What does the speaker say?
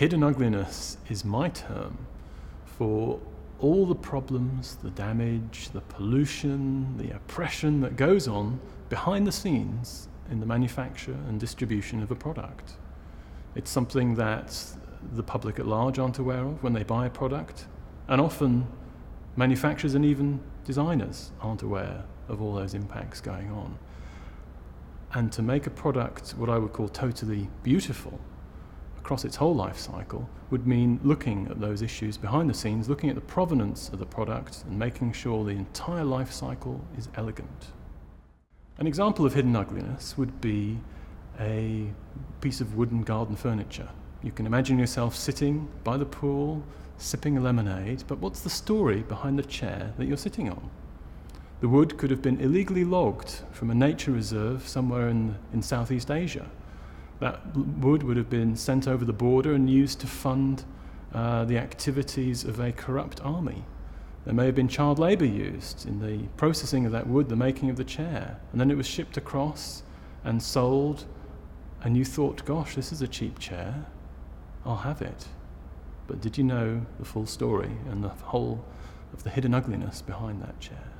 hidden ugliness is my term for all the problems, the damage, the pollution, the oppression that goes on behind the scenes in the manufacture and distribution of a product. It's something that the public at large aren't aware of when they buy a product, and often manufacturers and even designers aren't aware of all those impacts going on. And to make a product what I would call totally beautiful across its whole life cycle would mean looking at those issues behind the scenes, looking at the provenance of the product, and making sure the entire life cycle is elegant. An example of hidden ugliness would be a piece of wooden garden furniture. You can imagine yourself sitting by the pool, sipping a lemonade, but what's the story behind the chair that you're sitting on? The wood could have been illegally logged from a nature reserve somewhere in, in Southeast Asia. That wood would have been sent over the border and used to fund uh, the activities of a corrupt army. There may have been child labour used in the processing of that wood, the making of the chair, and then it was shipped across and sold, and you thought, gosh, this is a cheap chair, I'll have it. But did you know the full story and the whole of the hidden ugliness behind that chair?